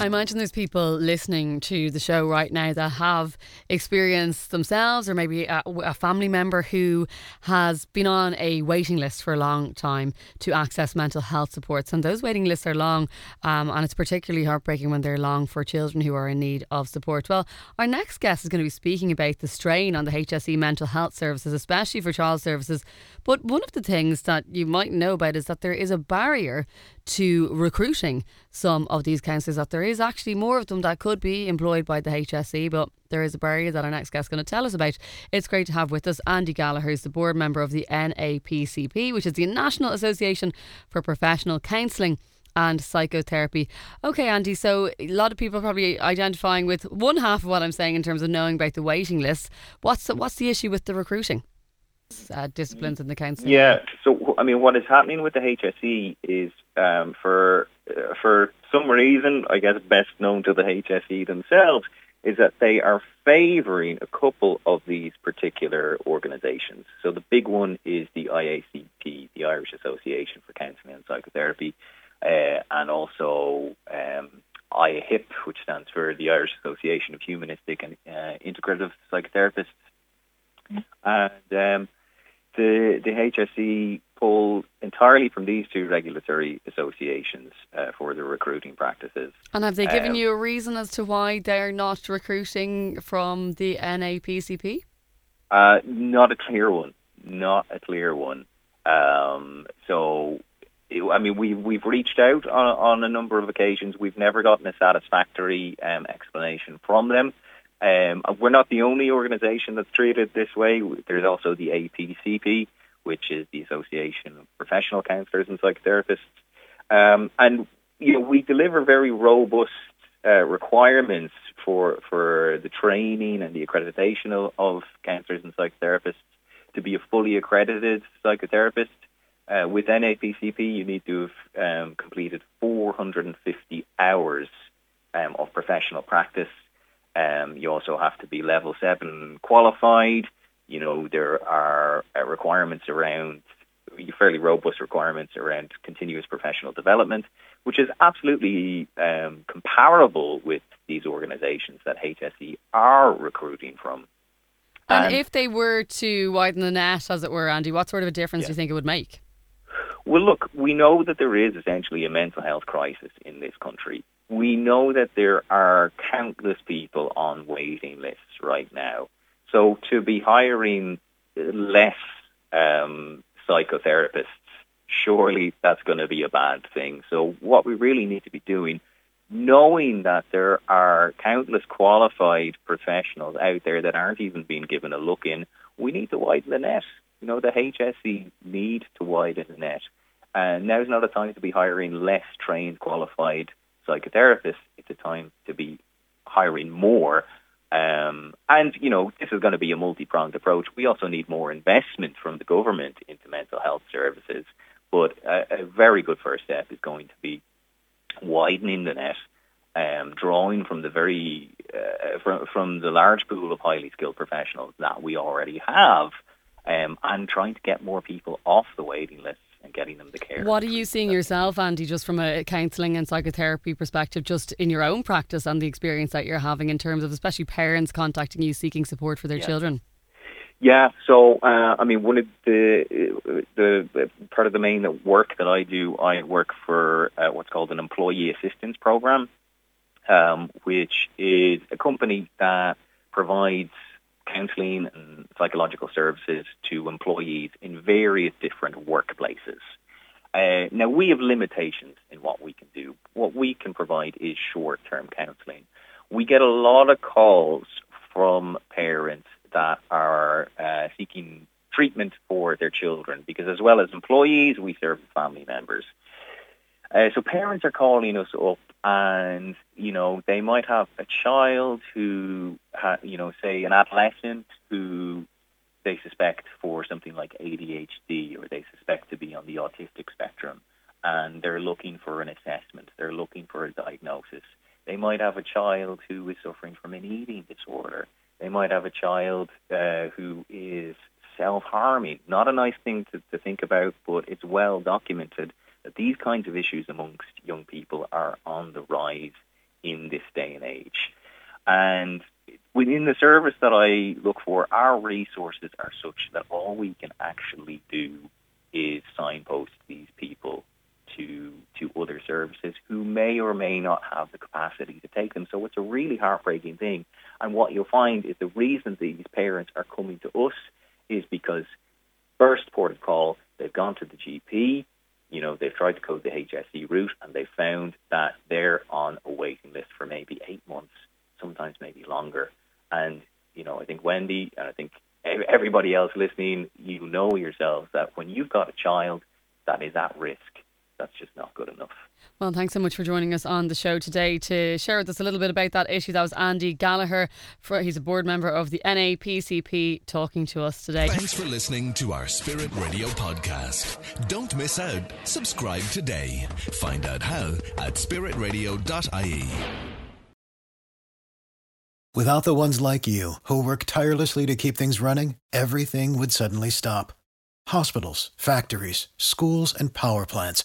I imagine there's people listening to the show right now that have experienced themselves or maybe a, a, family member who has been on a waiting list for a long time to access mental health supports. And those waiting lists are long, um, and it's particularly heartbreaking when they're long for children who are in need of support. Well, our next guest is going to be speaking about the strain on the HSE mental health services, especially for child services. But one of the things that you might know about is that there is a barrier to recruiting some of these counsellors, that there is actually more of them that could be employed by the HSE, but there is a barrier that our next guest is going to tell us about. It's great to have with us Andy Gallagher, who's the board member of the NAPCP, which is the National Association for Professional Counselling and psychotherapy. Okay, Andy, so a lot of people are probably identifying with one half of what I'm saying in terms of knowing about the waiting lists. What's the, what's the issue with the recruiting? Uh, disciplines in the council. Yeah, so I mean, what is happening with the HSE is um, for uh, for some reason, I guess best known to the HSE themselves, is that they are favouring a couple of these particular organisations. So the big one is the IACP, the Irish Association for Counselling and Psychotherapy, uh, and also um, IAHIP, which stands for the Irish Association of Humanistic and uh, Integrative Psychotherapists. Mm. And um, the the HSE pull entirely from these two regulatory associations uh, for the recruiting practices. And have they given um, you a reason as to why they're not recruiting from the NAPCP? Uh, not a clear one. Not a clear one. Um, so, I mean, we we've reached out on, on a number of occasions. We've never gotten a satisfactory um, explanation from them. Um, we're not the only organisation that's treated this way. There's also the APCP, which is the Association of Professional Counsellors and Psychotherapists. Um, and you know, we deliver very robust uh, requirements for for the training and the accreditation of, of counsellors and psychotherapists to be a fully accredited psychotherapist. Uh, with NAPCP, you need to have um, completed 450 hours um, of professional practice um, you also have to be level seven qualified. You know, there are uh, requirements around fairly robust requirements around continuous professional development, which is absolutely um, comparable with these organisations that HSE are recruiting from. And, and, if they were to widen the net, as it were, Andy, what sort of a difference yeah. do you think it would make? Well, look, we know that there is essentially a mental health crisis in this country we know that there are countless people on waiting lists right now. So to be hiring less um, psychotherapists, surely that's going to be a bad thing. So what we really need to be doing, knowing that there are countless qualified professionals out there that aren't even being given a look in, we need to widen the net. You know, the HSE need to widen the net. And now's not a time to be hiring less trained, qualified psychotherapists, it's a time to be hiring more. Um, and, you know, this is going to be a multi-pronged approach. We also need more investment from the government into mental health services. But a, a very good first step is going to be widening the net, um, drawing from the very uh, from, from the large pool of highly skilled professionals that we already have, um, and trying to get more people off the waiting list getting them the care. What are you seeing yourself, Andy, just from a counselling and psychotherapy perspective, just in your own practice and the experience that you're having in terms of especially parents contacting you seeking support for their yeah. children? Yeah, so uh, I mean, one of the the part of the main work that I do, I work for uh, what's called an employee assistance program, um, which is a company that provides counselling and psychological services to employees in various different workplaces. Uh, now, we have limitations in what we can do. What we can provide is short-term counselling. We get a lot of calls from parents that are uh, seeking treatment for their children because as well as employees, we serve family members. Uh, so parents are calling us up and, you know, they might have a child who, ha- you know, say an adolescent who they suspect for something like ADHD or they suspect to be on the autistic spectrum and they're looking for an assessment. They're looking for a diagnosis. They might have a child who is suffering from an eating disorder. They might have a child uh, who is self-harming. Not a nice thing to, to think about, but it's well documented these kinds of issues amongst young people are on the rise in this day and age. And within the service that I look for, our resources are such that all we can actually do is signpost these people to to other services who may or may not have the capacity to take them. So it's a really heartbreaking thing. And what you'll find is the reason these parents are coming to us is because first port of call, they've gone to the GP, they've tried to code the HSE route and they found that they're on a waiting list for maybe eight months, sometimes maybe longer. And, you know, I think Wendy and I think everybody else listening, you know yourselves that when you've got a child that is at risk, that's just not good enough. Well, thanks so much for joining us on the show today to share with us a little bit about that issue. That was Andy Gallagher. For, he's a board member of the NAPCP talking to us today. Thanks for listening to our Spirit Radio podcast. Don't miss out. Subscribe today. Find out how at spiritradio.ie. Without the ones like you who work tirelessly to keep things running, everything would suddenly stop. Hospitals, factories, schools, and power plants,